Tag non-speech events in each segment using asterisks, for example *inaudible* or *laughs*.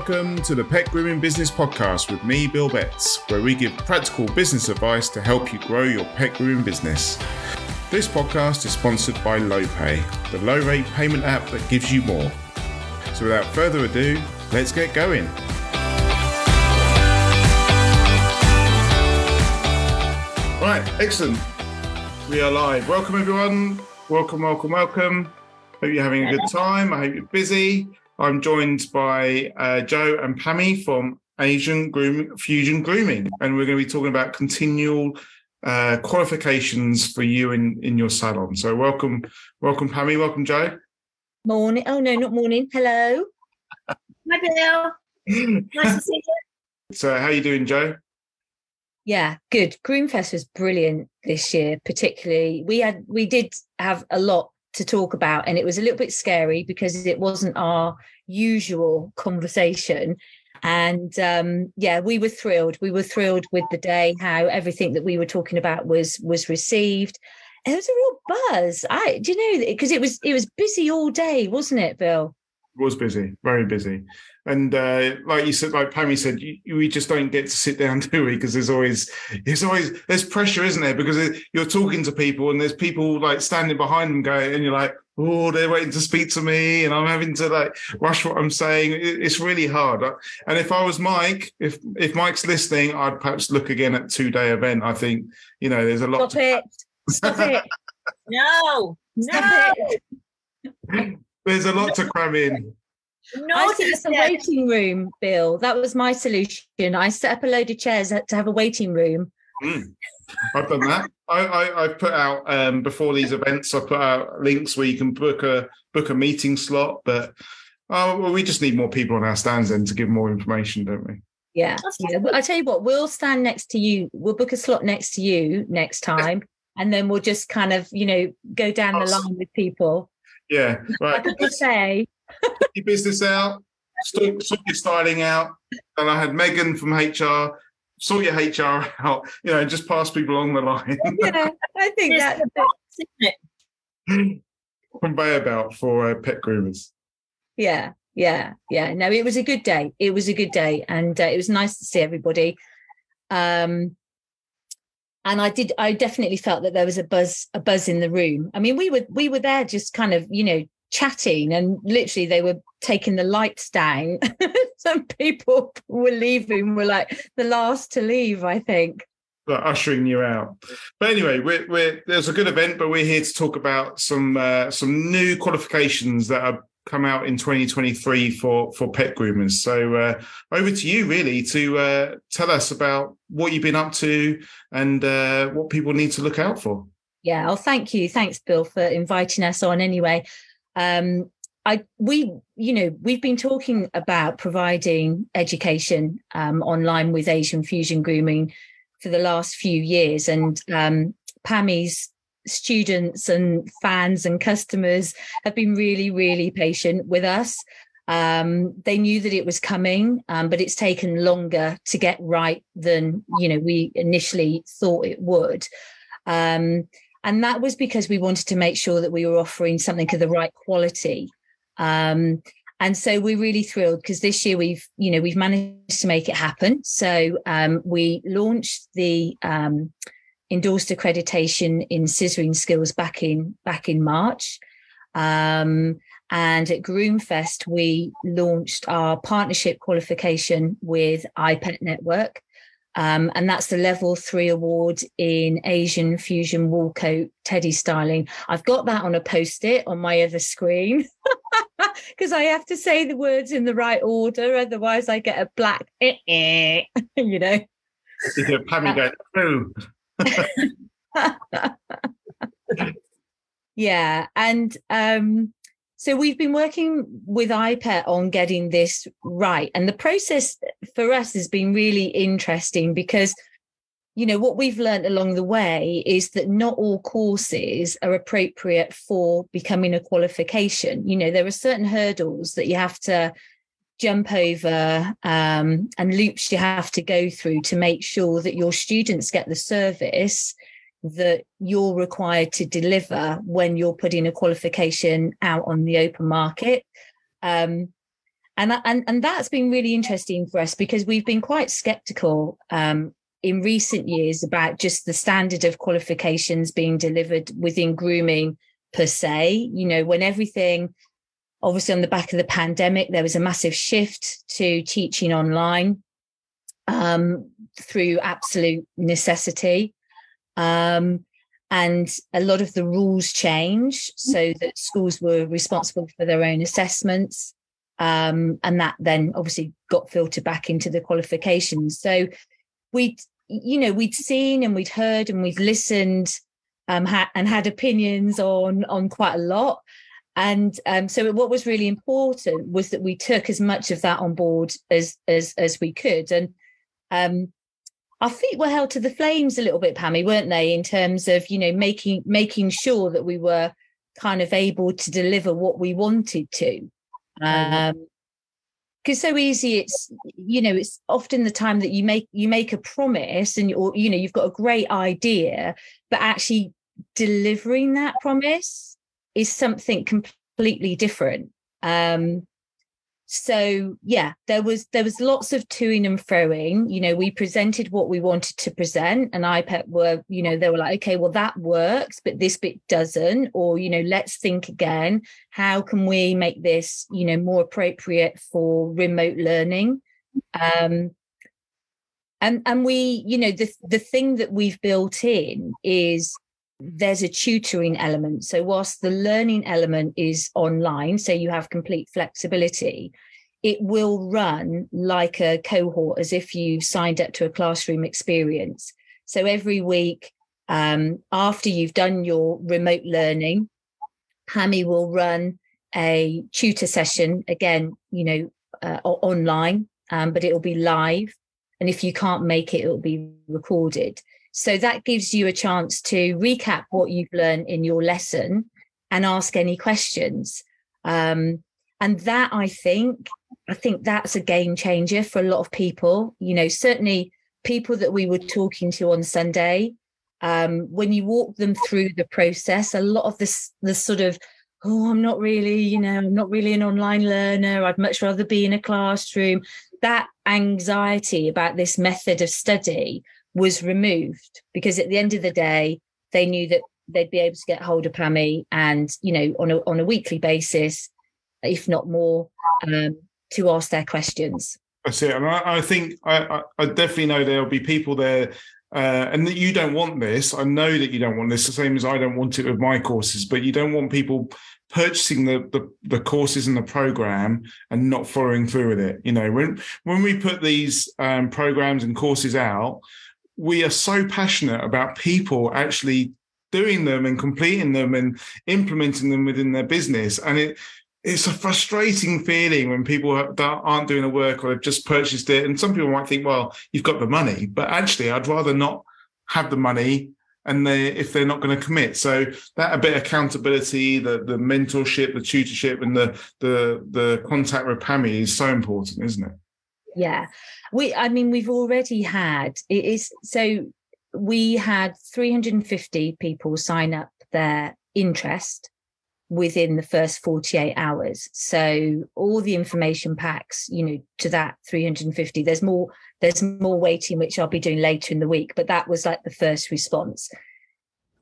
welcome to the Pet Grooming Business Podcast with me, Bill Betts, where we give practical business advice to help you grow your pet grooming business. This podcast is sponsored by Lopay, the low rate payment app that gives you more. So without further ado, let's get going. Right, excellent. We are live. Welcome, everyone. Welcome, welcome, welcome. Hope you're having a good time. I hope you're busy. I'm joined by uh, Jo and Pammie from Asian Groom Fusion Grooming, and we're going to be talking about continual uh, qualifications for you in in your salon. So welcome, welcome Pammie, welcome Jo. Morning. Oh no, not morning. Hello. Hi Bill. Nice to see you. *laughs* So how are you doing, Jo? Yeah, good. Groomfest was brilliant this year, particularly. We had we did have a lot to talk about and it was a little bit scary because it wasn't our usual conversation. And um, yeah we were thrilled. We were thrilled with the day how everything that we were talking about was was received. It was a real buzz. I do you know because it was it was busy all day wasn't it bill? It was busy, very busy, and uh, like you said, like Pammie said, you, we just don't get to sit down, *laughs* do we? Because there's always, there's always, there's pressure, isn't there? Because it, you're talking to people, and there's people like standing behind them, going, and you're like, oh, they're waiting to speak to me, and I'm having to like rush what I'm saying. It, it's really hard. And if I was Mike, if if Mike's listening, I'd perhaps look again at two day event. I think you know, there's a lot. stop it stop it *laughs* No, stop no, it There's a lot to cram in. No. I set up a waiting room, Bill. That was my solution. I set up a load of chairs to have a waiting room. Mm. I've done that. I, I, I put out um, before these events. I put out links where you can book a book a meeting slot. But oh, well, we just need more people on our stands then to give more information, don't we? Yeah. yeah. But I tell you what, we'll stand next to you. We'll book a slot next to you next time. And then we'll just kind of, you know, go down the line with people. Yeah. Right. *laughs* Like I say, Get your business out. Sort, sort your styling out. And I had Megan from HR. Sort your HR out. You know, and just pass people along the line. yeah, I think that's that the box, isn't it? Conveyor belt for uh, pet groomers. yeah, yeah, yeah. No, it was a good day. It was a good day, and uh, it was nice to see everybody. Um, and I did. I definitely felt that there was a buzz, a buzz in the room. I mean, we were we were there just kind of, you know, chatting, and literally they were taking the lights down. *laughs* Some people were leaving. Were like the last to leave. I think. like ushering you out. But anyway, we're, we're there's a good event, but we're here to talk about some uh, some new qualifications that have come out in 2023 for for pet groomers. So uh, over to you, really, to uh, tell us about what you've been up to and uh, what people need to look out for. Yeah, well, thank you. Thanks, Bill, for inviting us on anyway. Um, I we you know we've been talking about providing education um, online with Asian fusion grooming for the last few years, and um, Pammie's students and fans and customers have been really really patient with us. Um, they knew that it was coming, um, but it's taken longer to get right than you know we initially thought it would. Um, and that was because we wanted to make sure that we were offering something of the right quality. Um, and so we're really thrilled because this year we've you know we've managed to make it happen. So um, we launched the um, endorsed accreditation in scissoring skills back in back in march. Um, and at groomfest we launched our partnership qualification with iPet network um, and that's the level three award in Asian fusion wool coat teddy styling. I've got that on a post it on my other screen *laughs* because I have to say the words in the right order, otherwise, I get a black, eh, eh, *laughs* you know. You hear Pammie going, *laughs* yeah. And um, so we've been working with iPet on getting this right. And the process for us has been really interesting because, you know, what we've learned along the way is that not all courses are appropriate for becoming a qualification. You know, there are certain hurdles that you have to jump over um, and loops you have to go through to make sure that your students get the service that you're required to deliver when you're putting a qualification out on the open market. Um, and and and that's been really interesting for us because we've been quite skeptical um, in recent years about just the standard of qualifications being delivered within grooming per se. You know, when everything, obviously, on the back of the pandemic, there was a massive shift to teaching online um, through absolute necessity. Um, and a lot of the rules changed so that schools were responsible for their own assessments. Um, and that then obviously got filtered back into the qualifications. So we you know we'd seen and we'd heard and we'd listened um, ha- and had opinions on on quite a lot and um, so what was really important was that we took as much of that on board as as as we could and um, our feet were held to the flames a little bit Pammie weren't they in terms of you know making making sure that we were kind of able to deliver what we wanted to. Um, because so easy it's you know it's often the time that you make you make a promise and or you know you've got a great idea but actually delivering that promise is something completely different. Um so yeah there was there was lots of toing and froing. You know we presented what we wanted to present and iPet were you know they were like okay well that works but this bit doesn't or you know let's think again. How can we make this you know more appropriate for remote learning? Um and and we you know the the thing that we've built in is there's a tutoring element. So, whilst the learning element is online, so you have complete flexibility, it will run like a cohort as if you've signed up to a classroom experience. So, every week um, after you've done your remote learning, Pammie will run a tutor session again, you know, uh, online, um, but it'll be live. And if you can't make it, it'll be recorded. So that gives you a chance to recap what you've learned in your lesson and ask any questions. Um, and that I think, I think that's a game changer for a lot of people. You know, certainly people that we were talking to on Sunday, um, when you walk them through the process, a lot of this, the sort of, oh, I'm not really, you know, I'm not really an online learner. I'd much rather be in a classroom. That anxiety about this method of study was removed because at the end of the day, they knew that they'd be able to get hold of Pammie and, you know, on a, on a weekly basis, if not more, um, to ask their questions. That's it. And I, I think I, I, definitely know there'll be people there uh, and that you don't want this. I know that you don't want this, the same as I don't want it with my courses, but you don't want people purchasing the, the, the courses and the program and not following through with it. You know, when when we put these um, programs and courses out, we are so passionate about people actually doing them and completing them and implementing them within their business. And it it's a frustrating feeling when people that aren't doing the work or they've just purchased it. And some people might think, well, you've got the money, but actually, I'd rather not have the money and they if they're not going to commit. So that a bit of accountability, the the mentorship, the tutorship, and the the the contact with Pammie is so important, isn't it? Yeah. We i mean we've already had it is so we had 350 people sign up their interest within the first 48 hours. So all the information packs you know to that 350 there's more there's more waiting which i'll be doing later in the week but that was like the first response.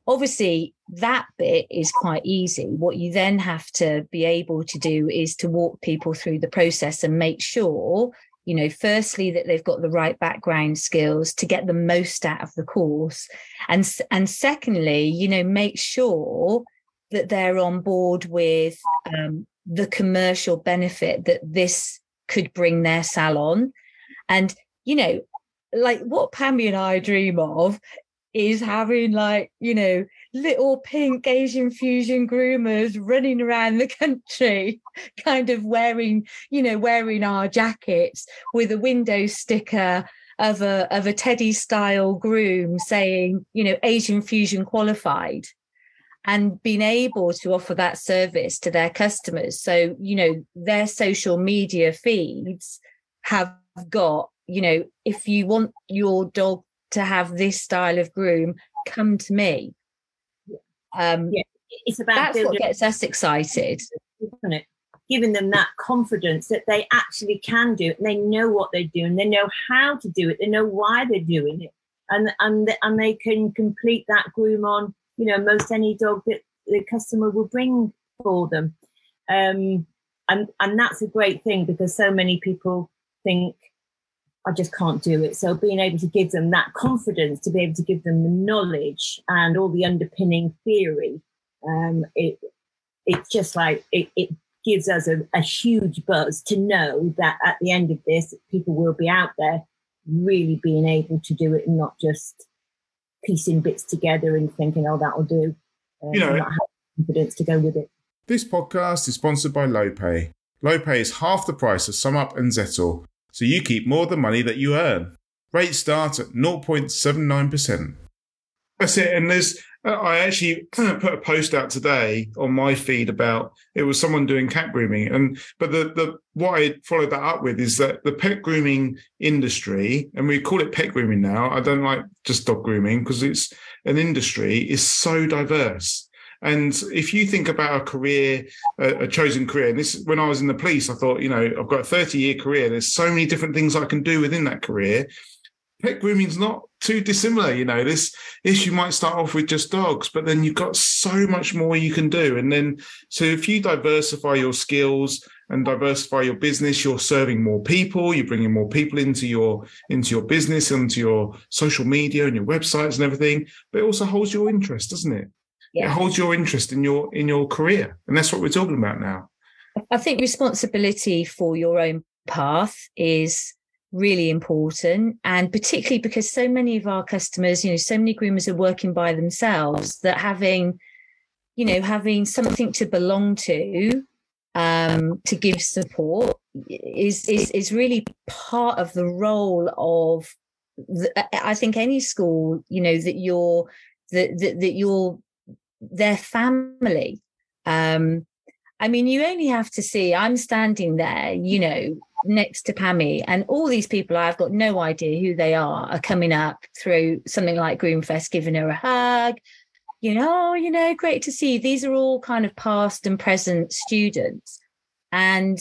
Obviously that bit is quite easy. What you then have to be able to do is to walk people through the process and make sure you know firstly that they've got the right background skills to get the most out of the course. And and secondly you know make sure that they're on board with um, the commercial benefit that this could bring their salon. And you know like what Pammie and i dream of is having like you know little pink asian fusion groomers running around the country *laughs* kind of wearing you know wearing our jackets with a window sticker of a of a teddy style groom saying you know asian fusion qualified and being able to offer that service to their customers. So you know their social media feeds have got you know if you want your dog to have this style of groom come to me um yeah it's about that's what gets us excited. isn't it? Giving them that confidence that they actually can do it and they know what they're doing they know how to do it they know why they're doing it and and and they can complete that groom on you know most any dog that the customer will bring for them. Um and and that's a great thing because so many people think I just can't do it. So being able to give them that confidence, to be able to give them the knowledge and all the underpinning theory, um, it it's just like it, it gives us a, a huge buzz to know that at the end of this, people will be out there really being able to do it and not just piecing bits together and thinking, oh, that'll do. Um, You know- not having confidence to go with it. This podcast is sponsored by Lopay. Lopay is half the price of SumUp and Zettle, so you keep more of the money that you earn. Rates start at 0.79%. That's it. And there's, uh, I actually *clears throat* put a post out today on my feed about it was someone doing cat grooming, and but the the what I followed that up with is that the pet grooming industry, and we call it pet grooming now. I don't like just dog grooming because it's an industry is so diverse. And if you think about a career, a, a chosen career, and this when I was in the police, I thought, you know, I've got a 30 year career. There's so many different things I can do within that career. Pet grooming's not too dissimilar, you know. This this you might start off with just dogs, but then you've got so much more you can do. And then so if you diversify your skills and diversify your business, you're serving more people, you're bringing more people into your into your business, into your social media and your websites and everything. But it also holds your interest, doesn't it? It holds your interest in your in your career and that's what we're talking about now I think responsibility for your own path is really important. And particularly because so many of our customers, you know, so many groomers are working by themselves that having, you know, having something to belong to, um, to give support is, is, is really part of the role of, the, I think any school, you know, that you're, that, that, that you're their family. Um, I mean, you only have to see, I'm standing there, you know, next to Pammie, and all these people I've got no idea who they are are coming up through something like Groomfest, giving her a hug. You know, oh, you know, great to see you. These are all kind of past and present students. And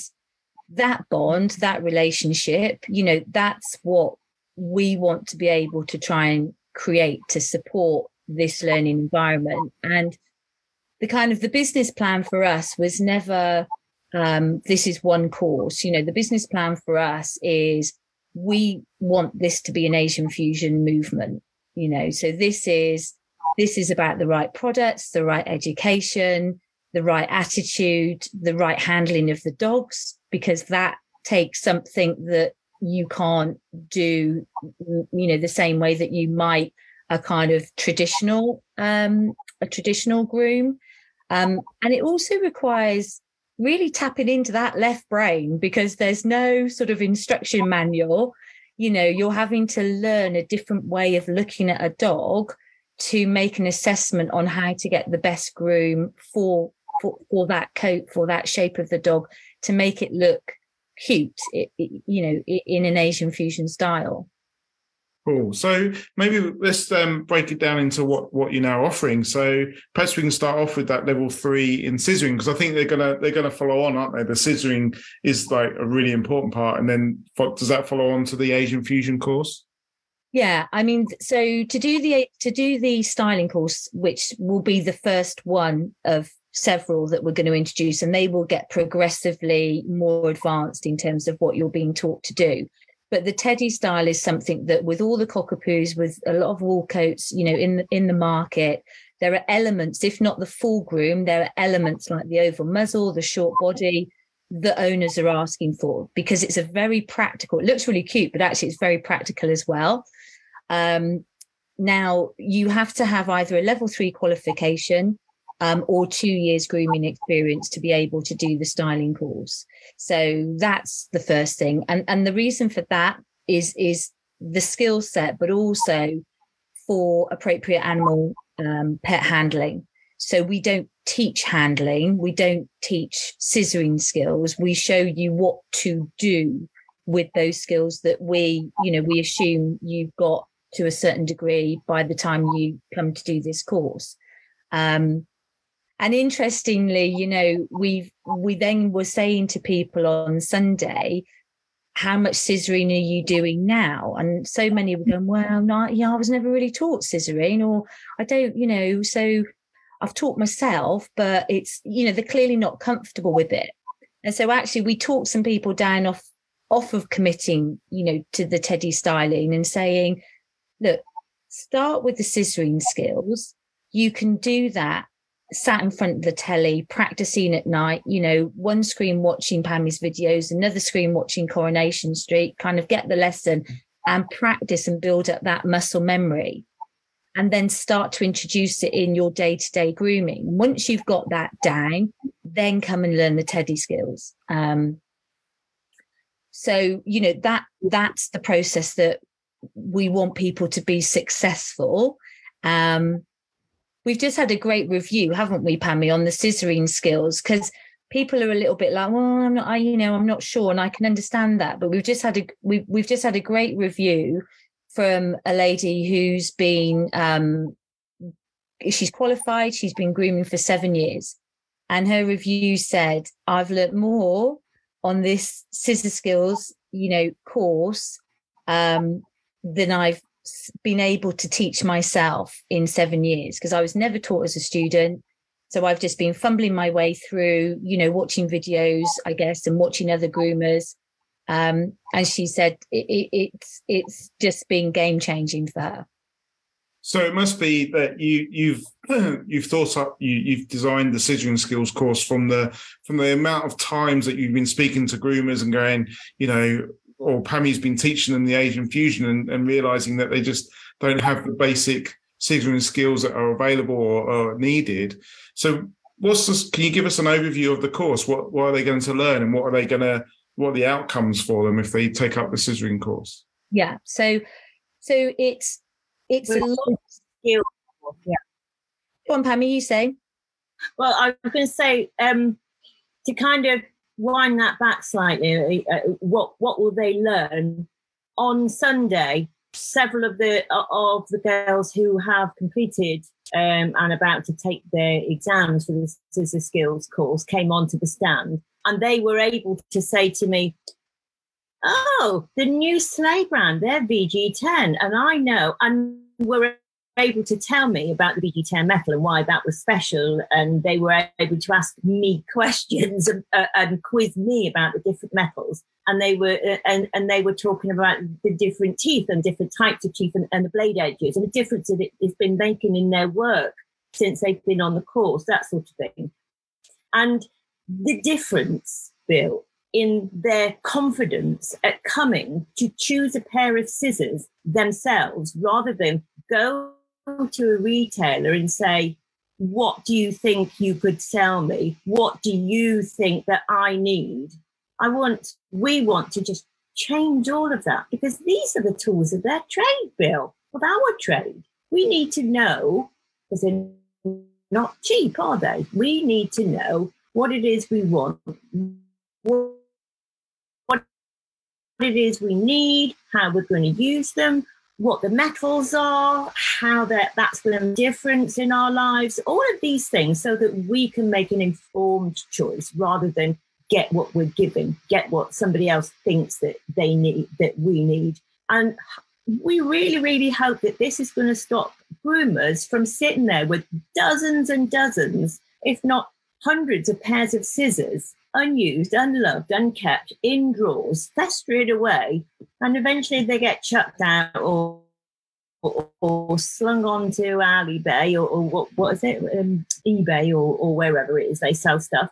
that bond, that relationship, you know, that's what we want to be able to try and create to support this learning environment. And the kind of the business plan for us was never um, this is one course. You know, the business plan for us is we want this to be an Asian fusion movement. You know, so this is this is about the right products, the right education, the right attitude, the right handling of the dogs, because that takes something that you can't do, you know, the same way that you might a kind of traditional um, a traditional groom. Um, and it also requires really tapping into that left brain because there's no sort of instruction manual. You know, you're having to learn a different way of looking at a dog to make an assessment on how to get the best groom for for, for that coat, for that shape of the dog, to make it look cute, it, it, you know, in an Asian fusion style. Cool. So maybe let's um, break it down into what what you're now offering. So perhaps we can start off with that level three in scissoring because i think they're gonna they're gonna follow on aren't they? The scissoring is like a really important part. And then does that follow on to the asian fusion course? Yeah, I mean, so to do the to do the styling course, which will be the first one of several that we're going to introduce, and they will get progressively more advanced in terms of what you're being taught to do. But the teddy style is something that, with all the cockapoos, with a lot of wool coats, you know, in the, in the market, there are elements, if not the full groom, there are elements like the oval muzzle, the short body, that owners are asking for because it's a very practical. It looks really cute, but actually it's very practical as well. Um, now you have to have either a level three qualification um, or two years grooming experience to be able to do the styling course. So that's the first thing, and and the reason for that is is the skill set, but also for appropriate animal um, pet handling. So we don't teach handling, we don't teach scissoring skills. We show you what to do with those skills that we, you know, we assume you've got to a certain degree by the time you come to do this course. Um, and interestingly, you know, we we then were saying to people on Sunday, how much scissoring are you doing now? And so many were going, well, yeah, I was never really taught scissoring, or I don't, you know, so I've taught myself, but it's, you know, they're clearly not comfortable with it. And so actually we talked some people down off off of committing, you know, to the Teddy styling and saying, look, start with the scissoring skills. You can do that sat in front of the telly, practicing at night, you know, one screen watching Pammie's videos, another screen watching Coronation Street, kind of get the lesson and practice and build up that muscle memory. And then start to introduce it in your day to day grooming. Once you've got that down, then come and learn the teddy skills. Um, so, you know, that that's the process that we want people to be successful. Um, we've just had a great review, haven't we, Pammie, on the scissoring skills? Because people are a little bit like, well, I'm not, I, you know, I'm not sure, and I can understand that. But we've just had a we've we've just had a great review from a lady who's been um, she's qualified, she's been grooming for seven years, and her review said, I've learnt more on this scissor skills, you know, course um, than I've been able to teach myself in seven years because I was never taught as a student. So I've just been fumbling my way through, you know, watching videos, I guess, and watching other groomers. Um, and she said it, it, it's it's just been game changing for her. So it must be that you you've *clears throat* you've thought up you you've designed the scissoring skills course from the from the amount of times that you've been speaking to groomers and going, you know, or Pammie's been teaching them the Asian fusion and, and realizing that they just don't have the basic scissoring skills that are available or, or needed. So what's this, can you give us an overview of the course? What what are they going to learn and what are they going to what are the outcomes for them if they take up the scissoring course? Yeah. So so it's it's a lot of skill. Yeah. Go on, Pammie, you say. Well, I was going to say um, to kind of wind that back slightly, uh, what what will they learn on Sunday? Several of the uh, of the girls who have completed um, and about to take their exams for the scissor skills course came onto the stand, and they were able to say to me, "Oh, the new sleigh brand, they're VG10, and I know." And we're able to tell me about the VG10 metal and why that was special. And they were able to ask me *laughs* questions and, uh, and quiz me about the different metals. And they were uh, and, and they were talking about the different teeth and different types of teeth and, and the blade edges and the difference that it has been making in their work since they've been on the course, that sort of thing. And the difference, Bill, in their confidence at coming to choose a pair of scissors themselves rather than go to a retailer and say, What do you think you could sell me? What do you think that I need? I want, we want to just change all of that because these are the tools of their trade, Bill, of our trade. We need to know, because they're not cheap, are they? We need to know what it is we want, what it is we need, how we're going to use them, what the metals are, how that, that's a difference in our lives, all of these things so that we can make an informed choice rather than get what we're given, get what somebody else thinks that they need, that we need. And we really, really hope that this is going to stop groomers from sitting there with dozens and dozens, if not hundreds of pairs of scissors unused, unloved, unkept in drawers, festering away, and eventually they get chucked out or or, or slung onto Alibay or, or what what is it um, eBay or, or wherever it is they sell stuff,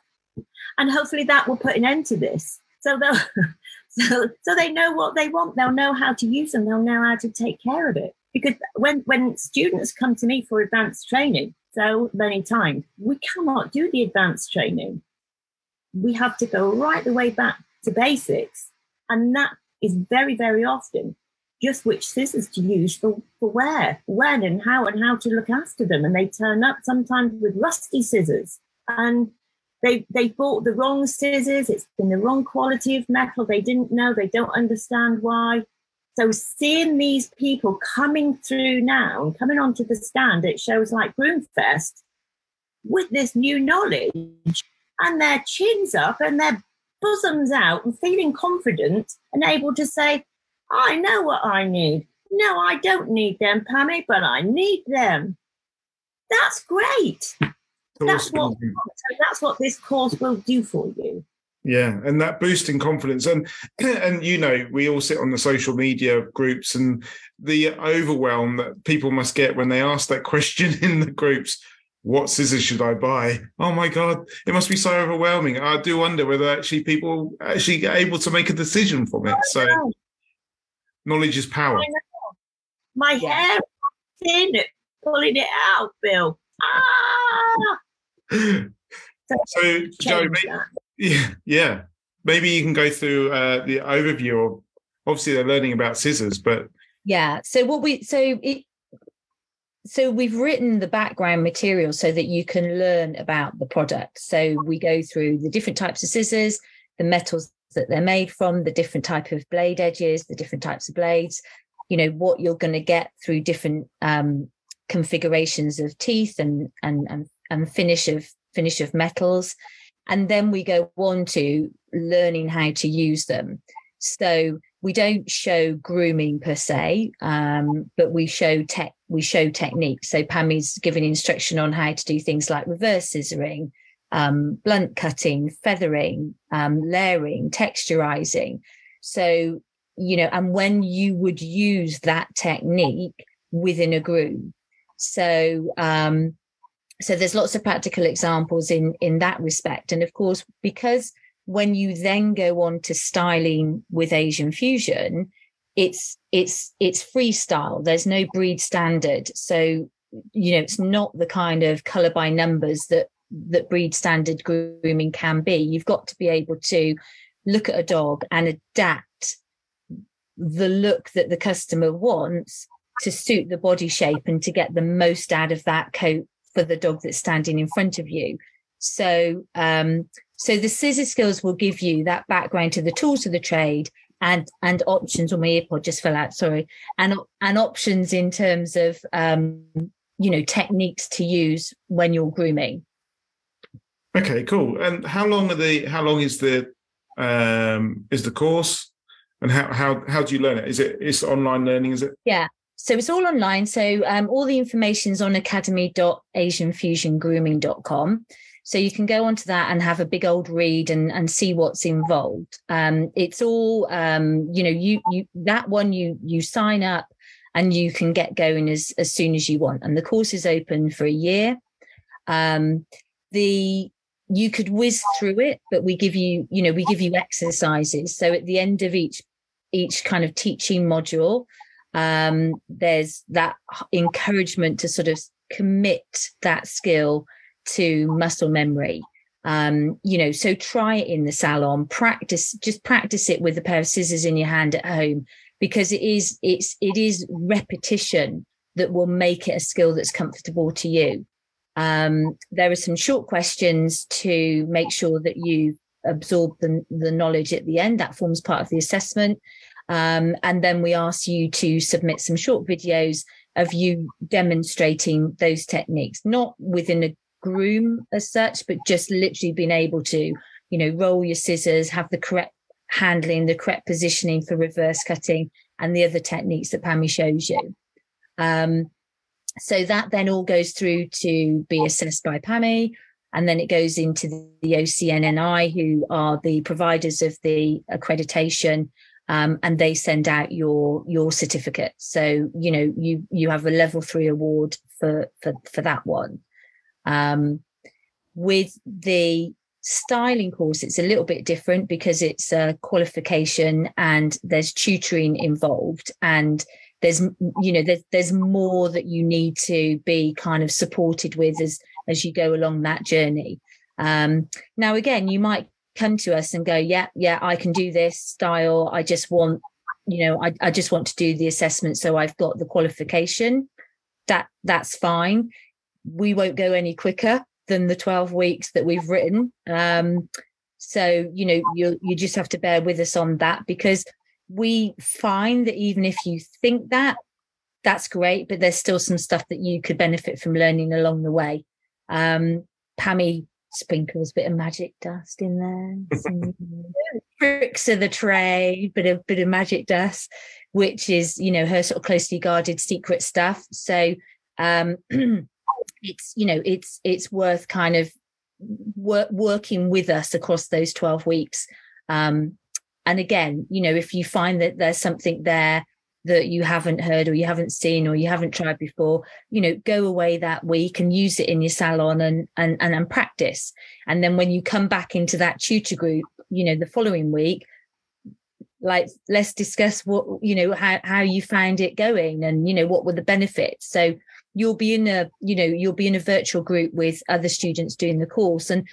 and hopefully that will put an end to this. So they'll *laughs* so so they know what they want. They'll know how to use them. They'll know how to take care of it. Because when when students come to me for advanced training, so many times we cannot do the advanced training we have to go right the way back to basics. And that is very, very often just which scissors to use for, for where, when and how and how to look after them. And they turn up sometimes with rusty scissors. And they they bought the wrong scissors, it's been the wrong quality of metal, they didn't know, they don't understand why. So seeing these people coming through now and coming onto the stand at shows like Groomfest with this new knowledge and their chins up and their bosoms out and feeling confident and able to say, I know what I need. No, I don't need them, Pammie, but I need them. That's great. That's what, that's what this course will do for you. Yeah, and that boosting confidence, and *clears throat* and you know, we all sit on the social media groups, and the overwhelm that people must get when they ask that *laughs* question in the groups. What scissors should I buy? Oh my god, it must be so overwhelming. I do wonder whether actually people actually get able to make a decision from it. So, knowledge is power. My hair in it, pulling it out, Bill. Ah. *laughs* so, so Jo, yeah, yeah. Maybe you can go through uh, the overview of. Obviously, they're learning about scissors, but yeah. So what we so it so we've written the background material so that you can learn about the product. So we go through the different types of scissors, the metals that they're made from, the different type of blade edges, the different types of blades. You know what you're going to get through different um, configurations of teeth and and and, and finish of finish of metals and then we go on to learning how to use them. So we don't show grooming per se, um, but we show tech we show techniques. So Pammie's giving instruction on how to do things like reverse scissoring, um, blunt cutting, feathering, um, layering, texturizing. So you know, and when you would use that technique within a groom. So um, so there's lots of practical examples in in that respect and of course because when you then go on to styling with asian fusion it's it's it's freestyle. There's no breed standard. So you know it's not the kind of color by numbers that that breed standard grooming can be. You've got to be able to look at a dog and adapt the look that the customer wants to suit the body shape and to get the most out of that coat for the dog that's standing in front of you. So, um, so the scissor skills will give you that background to the tools of the trade and and options. Or my earpod just fell out. Sorry, and and options in terms of um, you know techniques to use when you're grooming. Okay, cool. And how long are the? How long is the um, is the course? And how how how do you learn it? Is it it's online learning? Is it? Yeah. So it's all online. So um, all the information is on academy.asianfusiongrooming.com. So you can go onto that and have a big old read and, and see what's involved. Um, it's all, um, you know, you you that one you you sign up and you can get going as as soon as you want. And the course is open for a year. Um, the you could whiz through it, but we give you, you know, we give you exercises. So at the end of each each kind of teaching module, um, there's that encouragement to sort of commit that skill to muscle memory. Um, you know so try it in the salon. Practice just practice it with a pair of scissors in your hand at home because it is it's it is repetition that will make it a skill that's comfortable to you. Um, there are some short questions to make sure that you absorb the, the knowledge at the end. That forms part of the assessment. Um, and then we ask you to submit some short videos of you demonstrating those techniques, not within a groom as such, but just literally being able to, you know, roll your scissors, have the correct handling, the correct positioning for reverse cutting, and the other techniques that Pammie shows you. Um, so that then all goes through to be assessed by Pammie. And then it goes into the OCNNI, who are the providers of the accreditation um, and they send out your your certificate. So you know you you have a level three award for for for that one. Um, with the styling course, it's a little bit different because it's a qualification and there's tutoring involved and there's you know there's there's more that you need to be kind of supported with as as you go along that journey. Um, now again, you might come to us and go, yeah, yeah, I can do this style. I just want, you know, I, I just want to do the assessment. So I've got the qualification. That that's fine. We won't go any quicker than the 12 weeks that we've written. Um, so, you know, you you just have to bear with us on that because we find that even if you think that, that's great, but there's still some stuff that you could benefit from learning along the way. Um, Pammie sprinkles a bit of magic dust in there. *laughs* Some tricks of the trade, bit of bit of magic dust, which is you know her sort of closely guarded secret stuff. So um, *clears throat* it's you know it's it's worth kind of work, working with us across those 12 weeks. Um, and again you know if you find that there's something there that you haven't heard or you haven't seen or you haven't tried before you know go away that week and use it in your salon and and and, and practice. And then when you come back into that tutor group you know the following week like let's discuss what you know how how you found it going and you know what were the benefits. So you'll be in a you know you'll be in a virtual group with other students doing the course. And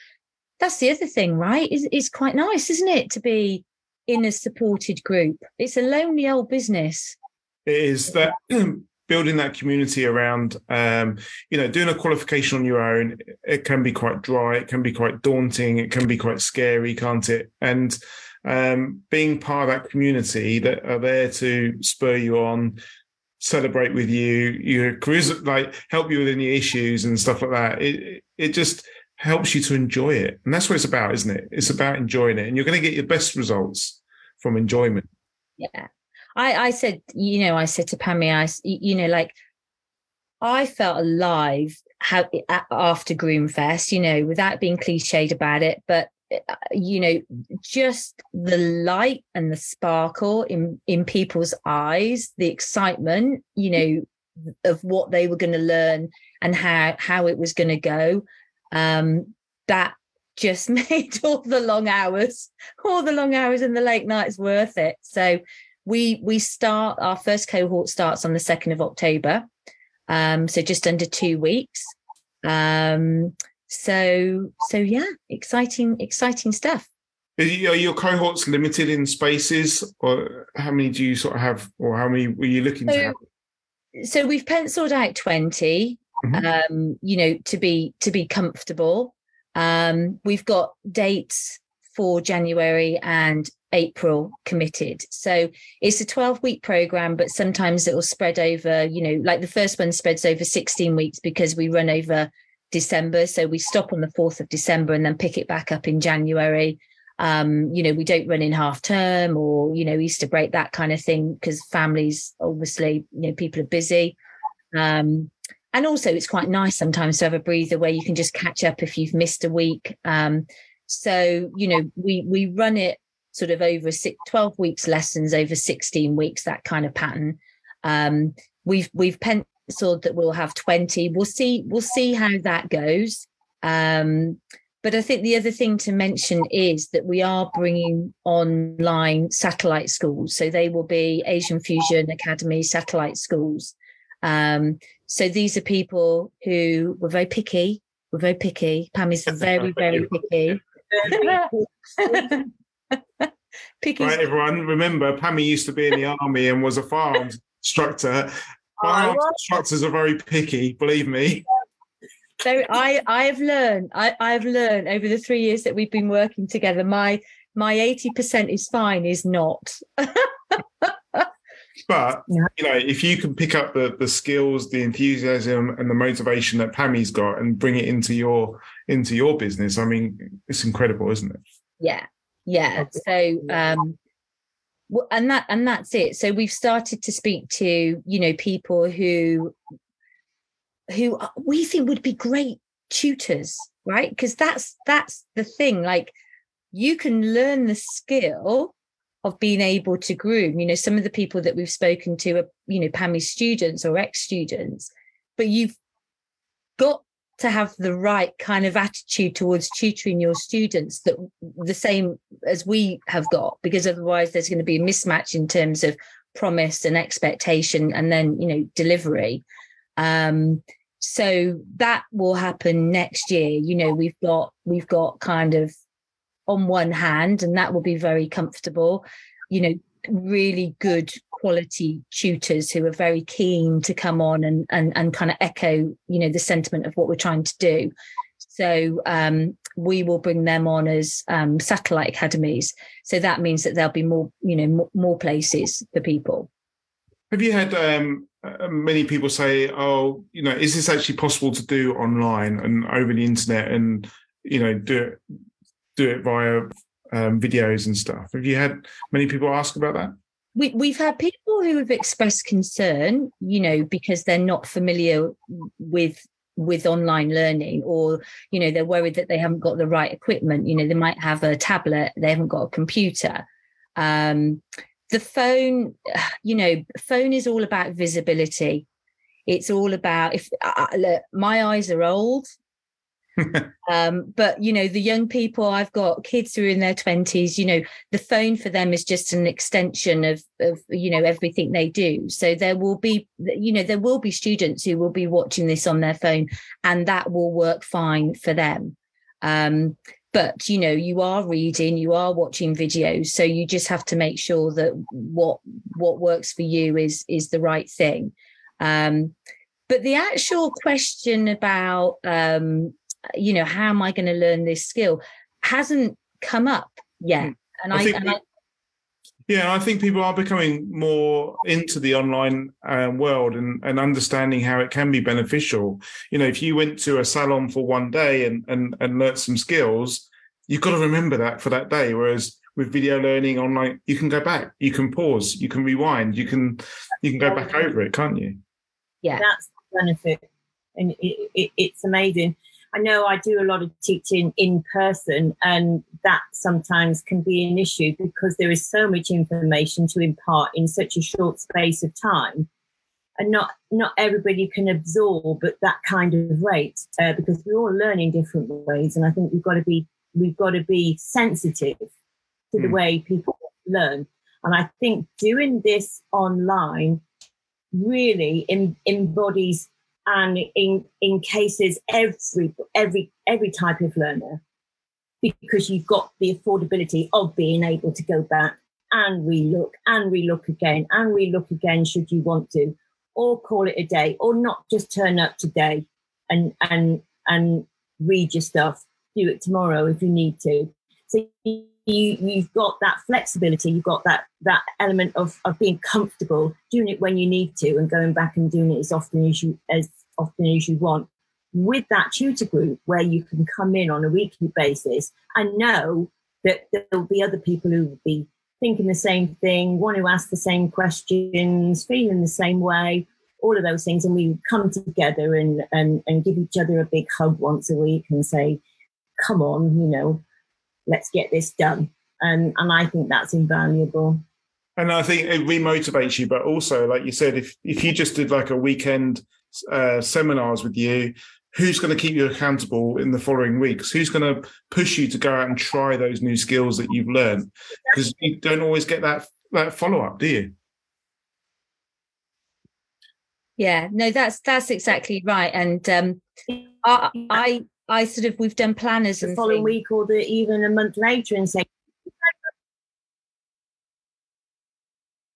that's the other thing right? It's, it's quite nice isn't it to be in a supported group? It's a lonely old business. It is that *clears throat* building that community around um, you know doing a qualification on your own it can be quite dry it can be quite daunting it can be quite scary can't it? And um, being part of that community that are there to spur you on celebrate with you, your careers like help you with any issues and stuff like that. It it just helps you to enjoy it, and that's what it's about, isn't it? It's about enjoying it, and you're going to get your best results from enjoyment. Yeah, I I said, you know, I said to Pammie, I you know, like I felt alive how after Groomfest, you know, without being cliched about it, but you know just the light and the sparkle in in people's eyes the excitement you know of what they were going to learn and how how it was going to go um that just *laughs* made all the long hours all the long hours and the late nights worth it. So we we start our first cohort starts on the 2nd of october um so just under two weeks. Um so so yeah exciting exciting stuff. Are your cohorts limited in spaces or how many do you sort of have or how many were you looking so, to have? so we've penciled out 20 mm-hmm. um you know to be to be comfortable. Um we've got dates for january and april committed. So it's a 12 week program but sometimes it will spread over you know like the first one spreads over 16 weeks because we run over December. So we stop on the 4th of December and then pick it back up in January. Um, you know, we don't run in half term or, you know, Easter break, that kind of thing, because families, obviously, you know, people are busy. Um, and also it's quite nice sometimes to have a breather where you can just catch up if you've missed a week. Um, so, you know, we we run it sort of over six, 12 weeks lessons over 16 weeks, that kind of pattern. Um, we've we've pen, so that we'll have 20 we'll see we'll see how that goes. Um, but i think the other thing to mention is that we are bringing online satellite schools. So they will be asian fusion academy satellite schools. Um, so these are people who were very picky we're very picky. Pam is very very picky. *laughs* picky right everyone remember Pammie used to be in the army and was a farm instructor my oh, instructors are very picky, believe me. So I I have learned I I have learned over the three years that we've been working together. My my eighty percent is fine is not. *laughs* but you know, if you can pick up the the skills, the enthusiasm, and the motivation that Pammie's got, and bring it into your into your business, I mean, it's incredible, isn't it? Yeah, yeah. So um, and that and that's it. So we've started to speak to you know people who who we think would be great tutors right? Because that's that's the thing like you can learn the skill of being able to groom. You know some of the people that we've spoken to are you know Pammie's students or ex students but you've got to have the right kind of attitude towards tutoring your students that the same as we have got because otherwise there's going to be a mismatch in terms of promise and expectation and then you know delivery. Um so that will happen next year. You know we've got we've got kind of on one hand and that will be very comfortable you know really good quality tutors who are very keen to come on and and, and kind of echo you know the sentiment of what we're trying to do so um, we will bring them on as um, satellite academies so that means that there'll be more you know more, more places for people have you had um, uh, many people say, "Oh, you know, is this actually possible to do online and over the internet, and you know, do it do it via um, videos and stuff?" Have you had many people ask about that? We, we've had people who have expressed concern, you know, because they're not familiar with with online learning or you know they're worried that they haven't got the right equipment. You know they might have a tablet they haven't got a computer. Um the phone *sighs* you know phone is all about visibility. It's all about if uh, look, my eyes are old *laughs* um, but you know the young people i've got kids who are in their 20s you know the phone for them is just an extension of of you know everything they do. So there will be you know there will be students who will be watching this on their phone and that will work fine for them. Um, but you know you are reading you are watching videos so you just have to make sure that what what works for you is is the right thing. Um, but the actual question about um, you know how am i going to learn this skill hasn't come up yet hmm. and i, I, and I yeah, I think people are becoming more into the online uh, world and, and understanding how it can be beneficial. You know, if you went to a salon for one day and and and learnt some skills, you've got to remember that for that day. Whereas with video learning online, you can go back, you can pause, you can rewind, you can you can go back over it, can't you? Yeah, that's the benefit, and it, it, it's amazing. I know I do a lot of teaching in person, and that sometimes can be an issue because there is so much information to impart in such a short space of time, and not not everybody can absorb at that kind of rate uh, because we all learn in different ways, and I think we've got to be we've got to be sensitive to mm. the hmm. way people learn, and I think doing this online really em- embodies and in in cases every every every type of learner because you've got the affordability of being able to go back and relook and relook again and relook again should you want to or call it a day or not just turn up today and and and read your stuff. Do it tomorrow if you need to. So you've got that flexibility you've got that that element of of being comfortable doing it when you need to and going back and doing it as often as you as often as you want with that tutor group where you can come in on a weekly basis and know that there'll be other people who will be thinking the same thing want to ask the same questions feeling the same way all of those things. And we come together and and, and give each other a big hug once a week and say come on you know let's get this done. And, and I think that's invaluable. And I think it remotivates you, but also, like you said, if, if you just did like a weekend uh, seminars with you, who's going to keep you accountable in the following weeks? Who's going to push you to go out and try those new skills that you've learned? Because you don't always get that that follow up, do you? Yeah, no, that's that's exactly right. And um, I, I I sort of we've done planners the and following things. week or the even a month later and say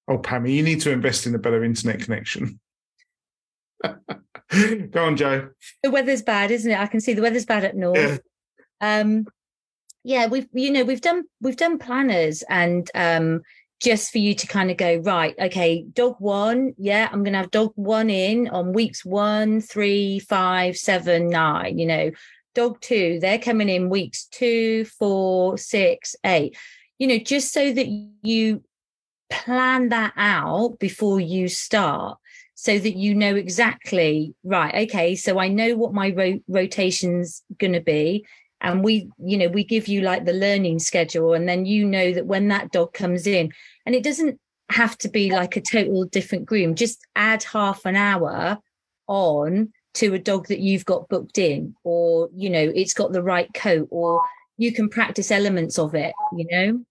Oh, Pammie, you need to invest in a better internet connection. *laughs* Go on, Jo. The weather's bad, isn't it? I can see the weather's bad at north. Yeah. Um, yeah, we've you know we've done we've done planners and um, just for you to kind of go right. Okay, dog one, yeah, I'm gonna have dog one in on weeks one, three, five, seven, nine. You know, dog two, they're coming in weeks two, four, six, eight, you know, just so that you plan that out before you start so that you know exactly right okay so i know what my ro- rotation's going to be and we you know we give you like the learning schedule and then you know that when that dog comes in and it doesn't have to be like a total different groom just add half an hour on to a dog that you've got booked in or you know it's got the right coat or you can practice elements of it you know?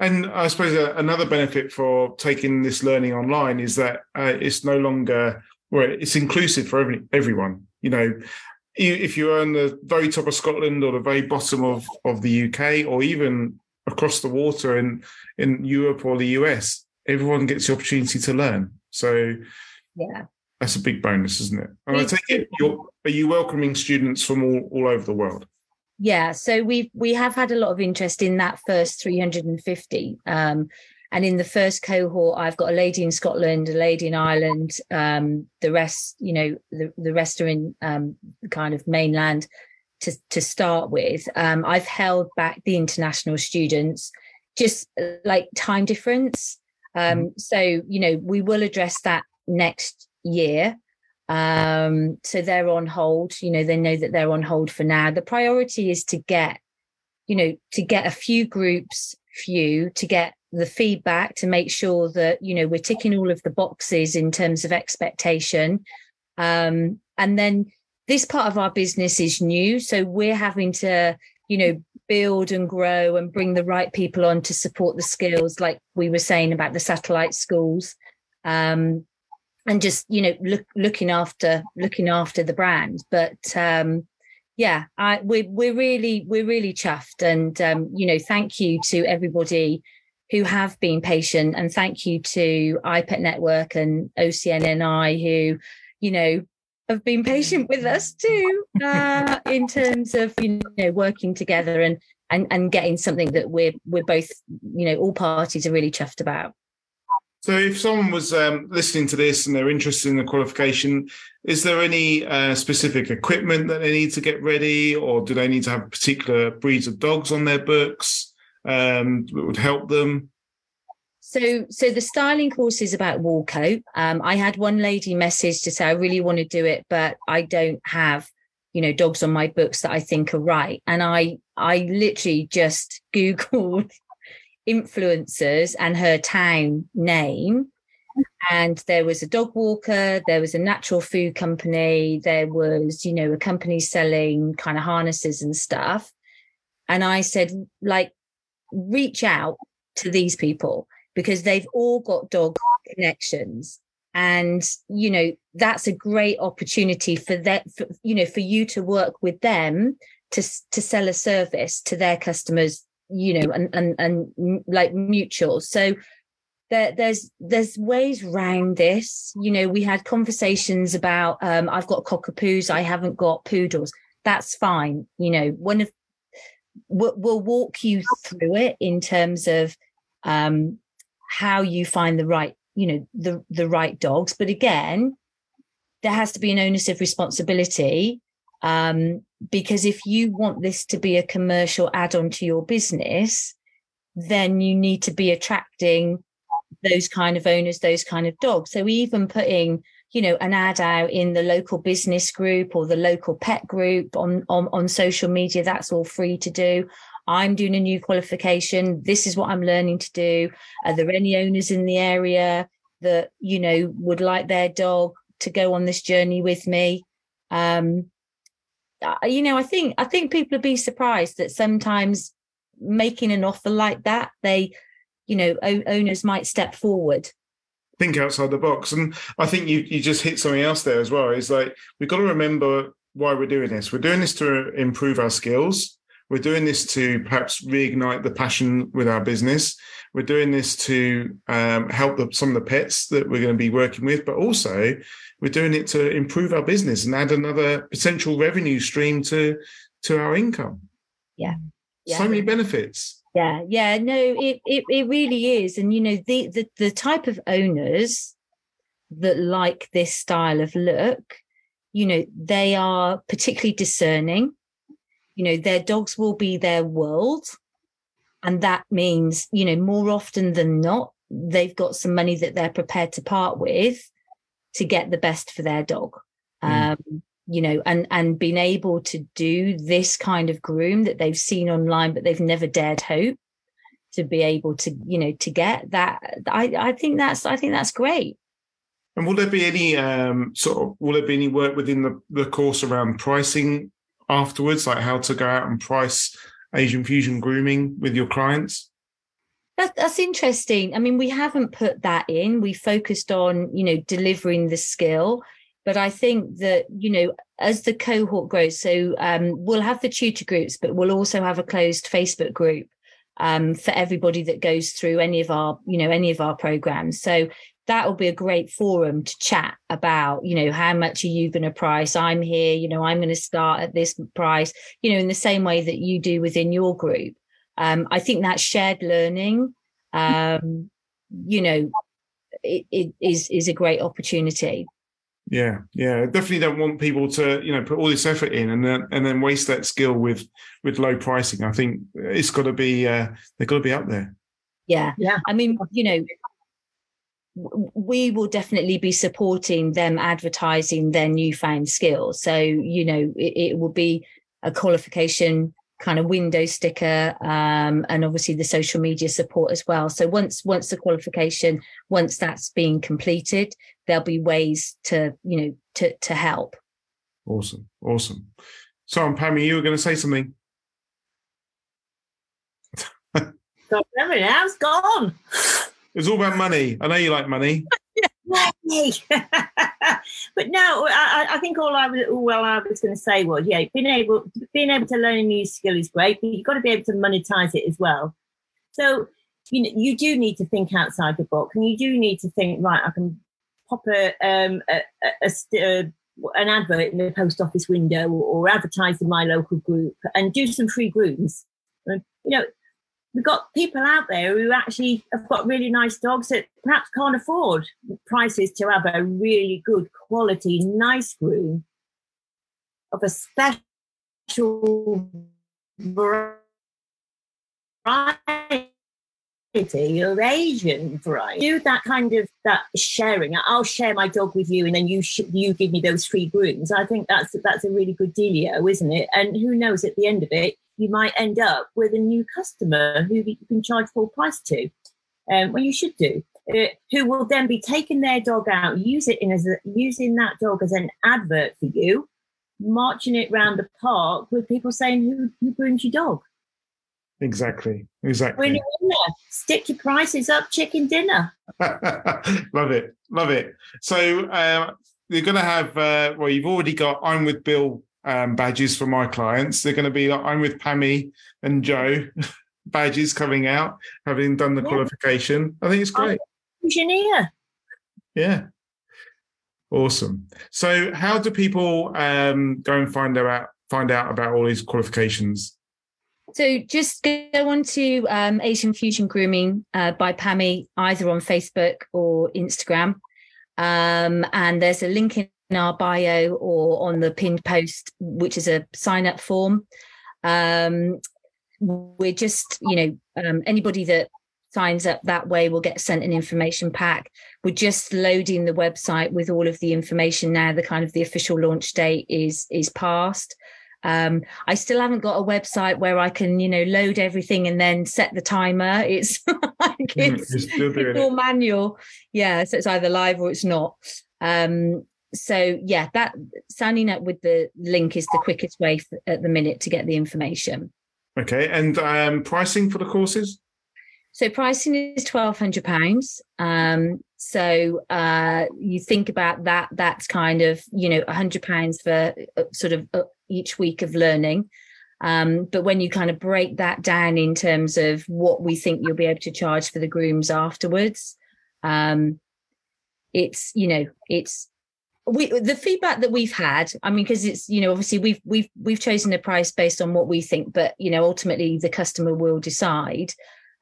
And i suppose uh, another benefit for taking this learning online is that uh, it's no longer well it's inclusive for every, everyone you know? If you're in the very top of scotland or the very bottom of, of the uk or even across the water in in europe or the us everyone gets the opportunity to learn. So yeah that's a big bonus, isn't it? And I take it you're are you welcoming students from all, all over the world? Yeah, so we we have had a lot of interest in that first 350. Um, and in the first cohort, I've got a lady in Scotland, a lady in Ireland. Um, the rest, you know, the, the rest are in um, kind of mainland to, to start with. Um, I've held back the international students, just uh, like time difference. Um, mm-hmm. so, you know, we will address that next year. Um, so they're on hold, you know, they know that they're on hold for now. The priority is to get, you know, to get a few groups, few, to get the feedback to make sure that you know we're ticking all of the boxes in terms of expectation um, and then this part of our business is new so we're having to you know build and grow and bring the right people on to support the skills like we were saying about the satellite schools um, and just you know look, looking after looking after the brand but um, yeah I, we're, we're really we're really chuffed and um, you know thank you to everybody who have been patient. And thank you to iPet Network and OCNNI who, you know, have been patient with us too uh, in terms of you know working together and and and getting something that we're we're both you know all parties are really chuffed about. So, if someone was um, listening to this and they're interested in the qualification, is there any uh, specific equipment that they need to get ready, or do they need to have particular breeds of dogs on their books? um, that would help them? So, so the styling course is about Woolcoat. Um, I had one lady message to say, I really want to do it, but I don't have, you know, dogs on my books that I think are right. And I, I literally just *laughs* Googled influencers and her town name. And there was a dog walker, there was a natural food company, there was, you know, a company selling kind of harnesses and stuff. And I said, like, reach out to these people because they've all got dog connections and you know that's a great opportunity for that for, you know for you to work with them to to sell a service to their customers you know and and, and like mutual. So there, there's there's ways around this. You know we had conversations about um, i've got cockapoos i haven't got poodles. That's fine you know. One of we'll, we'll walk you through it in terms of um, how you find the right, you know, the the right dogs. But again, there has to be an onus of responsibility um, because if you want this to be a commercial add-on to your business, then you need to be attracting those kind of owners, those kind of dogs. So even putting you know an ad out in the local business group or the local pet group on on, on social media that's all free to do. I'm doing a new qualification. This is what i'm learning to do. Are there any owners in the area that you know would like their dog to go on this journey with me? Um Uh, you know i think i think people would be surprised that sometimes making an offer like that they you know owners might step forward think outside the box. And I think you you just hit something else there as well. Is like we've got to remember why we're doing this. We're doing this to improve our skills. We're doing this to perhaps reignite the passion with our business. We're doing this to um, help the, some of the pets that we're going to be working with, but also we're doing it to improve our business and add another potential revenue stream to to our income. Yeah, yeah. so many benefits yeah yeah no it, it it really is and you know the the, the type of owners that like this style of look you know they are particularly discerning you know their dogs will be their world. And that means you know more often than not they've got some money that they're prepared to part with to get the best for their dog. Mm. um you know and and being able to do this kind of groom that they've seen online but they've never dared hope to be able to you know to get that i i think that's i think that's great. And will there be any um sort of will there be any work within the, the course around pricing afterwards like how to go out and price asian fusion grooming with your clients? That, that's interesting. I mean we haven't put that in. We focused on you know delivering the skill. But I think that, you know, as the cohort grows, so um, we'll have the tutor groups, but we'll also have a closed Facebook group um, for everybody that goes through any of our, you know, any of our programs. So that will be a great forum to chat about, you know, how much are you going to price? I'm here, you know, I'm going to start at this price, you know, in the same way that you do within your group. Um, I think that shared learning um, you know, it, it is is a great opportunity. Yeah, yeah, definitely don't want people to you know put all this effort in and then and then waste that skill with with low pricing. I think it's got to be uh, they've got to be up there. Yeah, Yeah. I mean, you know, w- we will definitely be supporting them advertising their newfound skills. So you know, it, it will be a qualification kind of window sticker um, and obviously the social media support as well so once once the qualification once that's being completed there'll be ways to you know to to help Awesome, awesome. So, um, Pammie, you were going to say something. *laughs* God, everything else gone. It's all about money. I know you like money. *laughs* Yay. but no, I, I think all I was well I was going to say was, yeah, being able being able to learn a new skill is great, but you've got to be able to monetize it as well. So you know, you do need to think outside the box, and you do need to think, right? I can pop a um a, a, a uh, an advert in the post office window or, or advertise in my local group and do some free grooms. You know, we've got people out there who actually have got really nice dogs that perhaps can't afford prices to have a really good quality, nice groom of a special variety of Asian variety. Do that kind of that sharing. I'll share my dog with you, and then you sh- you give me those free grooms. I think that's that's a really good dealio, isn't it? And who knows, at the end of it, you might end up with a new customer who you can charge full price to, um, well, you should do. Uh, who will then be taking their dog out, use it in as a, using that dog as an advert for you, marching it round the park with people saying, "Who who grooms your dog?" Exactly, exactly. When you're in there, stick your prices up, chicken dinner. *laughs* love it, love it. So um, you're going to have. Uh, well, you've already got. I'm with Bill um, badges for my clients. They're going to be like I'm with Pammie and Jo *laughs* badges coming out, having done the Yeah. qualification. I think it's great. Engineer. Yeah. Awesome. So, how do people um, go and find out find out about all these qualifications? So just go on to um, Asian Fusion Grooming uh, by Pammie, either on Facebook or Instagram. Um, and there's a link in our bio or on the pinned post, which is a sign up form. Um, we're just, you know, um, anybody that signs up that way will get sent an information pack. We're just loading the website with all of the information now. The kind of the official launch date is is past. Um, I still haven't got a website where I can, you know, load everything and then set the timer. *laughs* It's like it's, still doing it's all it. manual. Yeah, so it's either live or it's not. Um, so yeah, that signing up with the link is the quickest way f at the minute to get the information. Okay, and um, pricing for the courses? So pricing is twelve hundred pounds. Um, so uh, you think about that. That's kind of you know hundred pounds for uh, sort of uh, each week of learning. Um, but when you kind of break that down in terms of what we think you'll be able to charge for the grooms afterwards, um, it's you know it's we the feedback that we've had i mean because it's you know obviously we've we've we've chosen a price based on what we think but you know ultimately the customer will decide.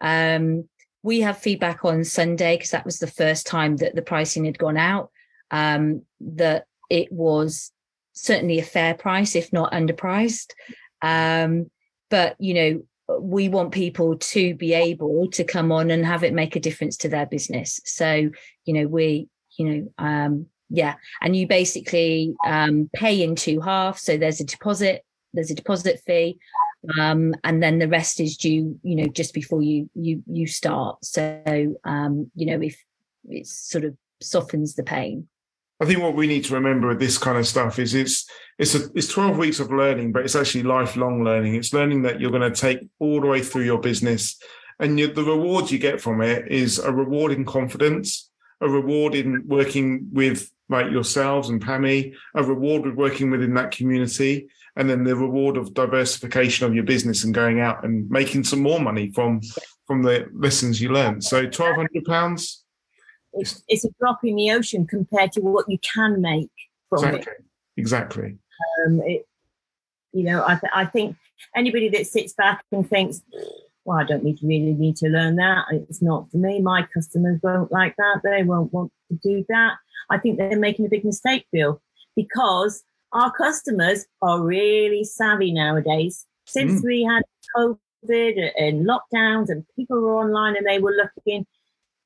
Um we have feedback on sunday because that was the first time that the pricing had gone out um that it was certainly a fair price if not underpriced. Um but you know we want people to be able to come on and have it make a difference to their business. So you know we you know um yeah and you basically um, pay in two halves so there's a deposit there's a deposit fee um, and then the rest is due you know just before you you you start. So um, you know if it sort of softens the pain. I think what we need to remember with this kind of stuff is it's it's a, it's 12 weeks of learning, but it's actually lifelong learning. It's learning that you're going to take all the way through your business, and you, the rewards you get from it is a reward in confidence, a reward in working with like yourselves and Pammie, a reward with working within that community, and then the reward of diversification of your business and going out and making some more money from from the lessons you learned. So 1,200 pounds. It's, it's a drop in the ocean compared to what you can make from it. Exactly. Exactly. Um, it you know, I, th- I think anybody that sits back and thinks, well, I don't need really need to learn that. It's not for me. My customers won't like that. They won't want to do that. I think they're making a big mistake, Bill, because our customers are really savvy nowadays. Since mm. we had COVID and lockdowns and people were online and they were looking,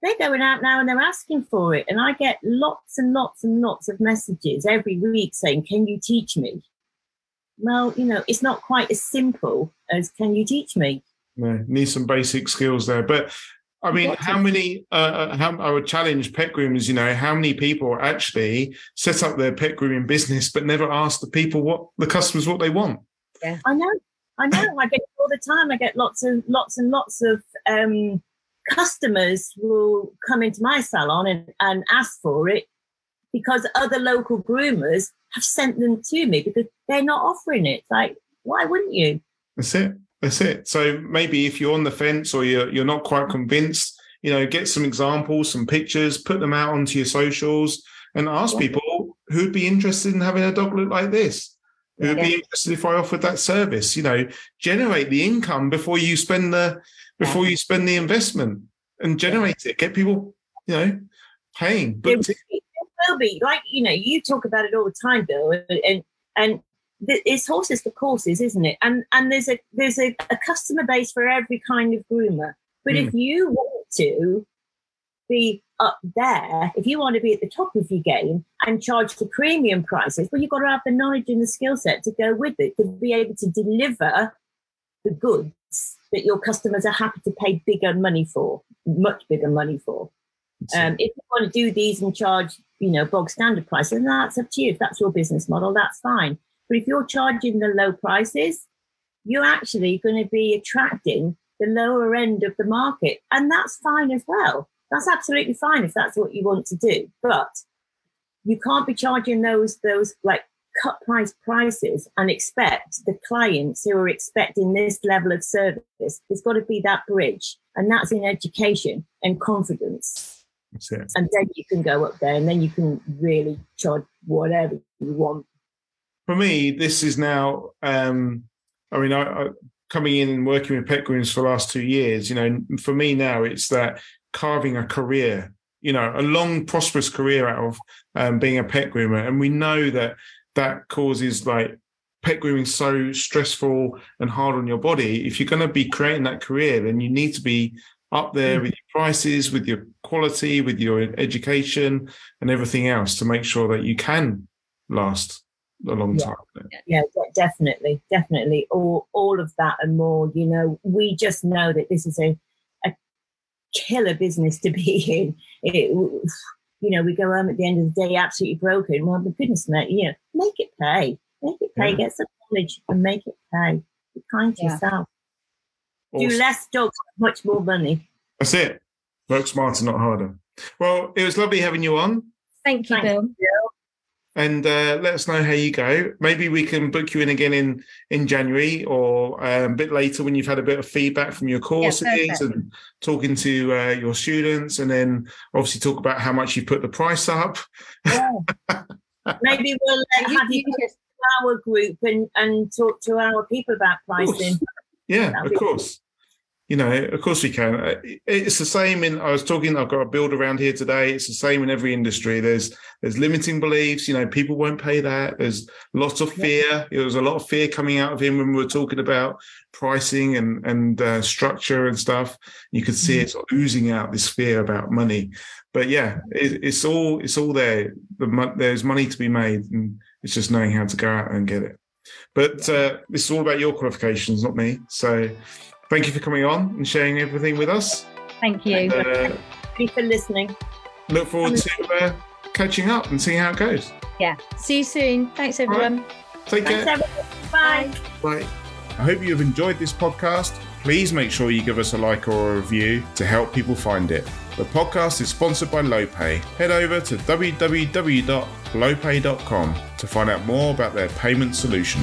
they're going out now and they're asking for it. And I get lots and lots and lots of messages every week saying, Can you teach me? Well, you know, it's not quite as simple as can you teach me? No, need some basic skills there. But I mean, how many? Uh, uh, how I would challenge pet groomers. You know, how many people actually set up their pet grooming business but never ask the people what the customers what they want? Yeah, I know, I know. I get all the time. I get lots and lots and lots of um, customers will come into my salon and, and ask for it because other local groomers have sent them to me because they're not offering it. It's like, why wouldn't you? That's it. That's it. So maybe if you're on the fence or you're you're not quite convinced, you know, get some examples, some pictures, put them out onto your socials, and ask people who'd be interested in having a dog look like this. Who'd yeah. be interested if I offered that service? You know, generate the income before you spend the before you spend the investment and generate it. Get people, you know, paying. But it will be like you know, you talk about it all the time, Bill, and and it's horses for courses, isn't it? And and there's a there's a, a customer base for every kind of groomer. But mm. if you want to be up there, if you want to be at the top of your game and charge the premium prices, well, you've got to have the knowledge and the skill set to go with it to be able to deliver the goods that your customers are happy to pay bigger money for, much bigger money for. Um, if you want to do these and charge, you know, bog standard prices, that's up to you. If that's your business model, that's fine. But if you're charging the low prices, you're actually going to be attracting the lower end of the market. And that's fine as well. That's absolutely fine if that's what you want to do. But you can't be charging those, those like cut price prices and expect the clients who are expecting this level of service. There's got to be that bridge. And that's in education and confidence. And then you can go up there and then you can really charge whatever you want for me, this is now. Um, I mean, I, I coming in and working with pet grooms for the last two years. You know, for me now, it's that carving a career. You know, a long, prosperous career out of um, being a pet groomer, and we know that that causes like pet grooming so stressful and hard on your body. If you're going to be creating that career, then you need to be up there mm. with your prices, with your quality, with your education, and everything else to make sure that you can last a long yeah. time. Yeah, definitely, definitely. All all of that and more. You know, we just know that this is a a killer business to *laughs* be in. It, you know, we go home at the end of the day absolutely broken. Well, the goodness, mate, you know, make it pay, make it pay, yeah. get some knowledge and make it pay. Be kind to yeah. yourself. Awesome. Do less dogs, much more money. That's it. Work smarter, not harder. Well, it was lovely having you on. Thank you, Thank Bill. You and uh, let us know how you go. Maybe we can book you in again in in January or um, a bit later when you've had a bit of feedback from your courses yeah, and talking to uh, your students, and then obviously talk about how much you put the price up. Yeah. Maybe we'll uh, *laughs* have you our group and and talk to our people about pricing. Yeah, of course you know, of course we can. Uh, it's the same in. I was talking. I've got a build around here today. It's the same in every industry. There's there's limiting beliefs. You know, people won't pay that. There's lots of fear. There was a lot of fear coming out of him when we were talking about pricing and and uh, structure and stuff. You could see mm-hmm. it oozing out this fear about money. But yeah, it, it's all it's all there. The, there's money to be made, and it's just knowing how to go out and get it. But uh, this is all about your qualifications, not me. So thank you for coming on and sharing everything with us. Thank you. And, uh, thank you for listening. Look forward to uh, catching up and seeing how it goes. Yeah. See you soon. Thanks, everyone. Right. Take Thanks, care. Bye. Bye. I hope you have enjoyed this podcast. Please make sure you give us a like or a review to help people find it. The podcast is sponsored by Lopay. Head over to www.lopay.com to find out more about their payment solution.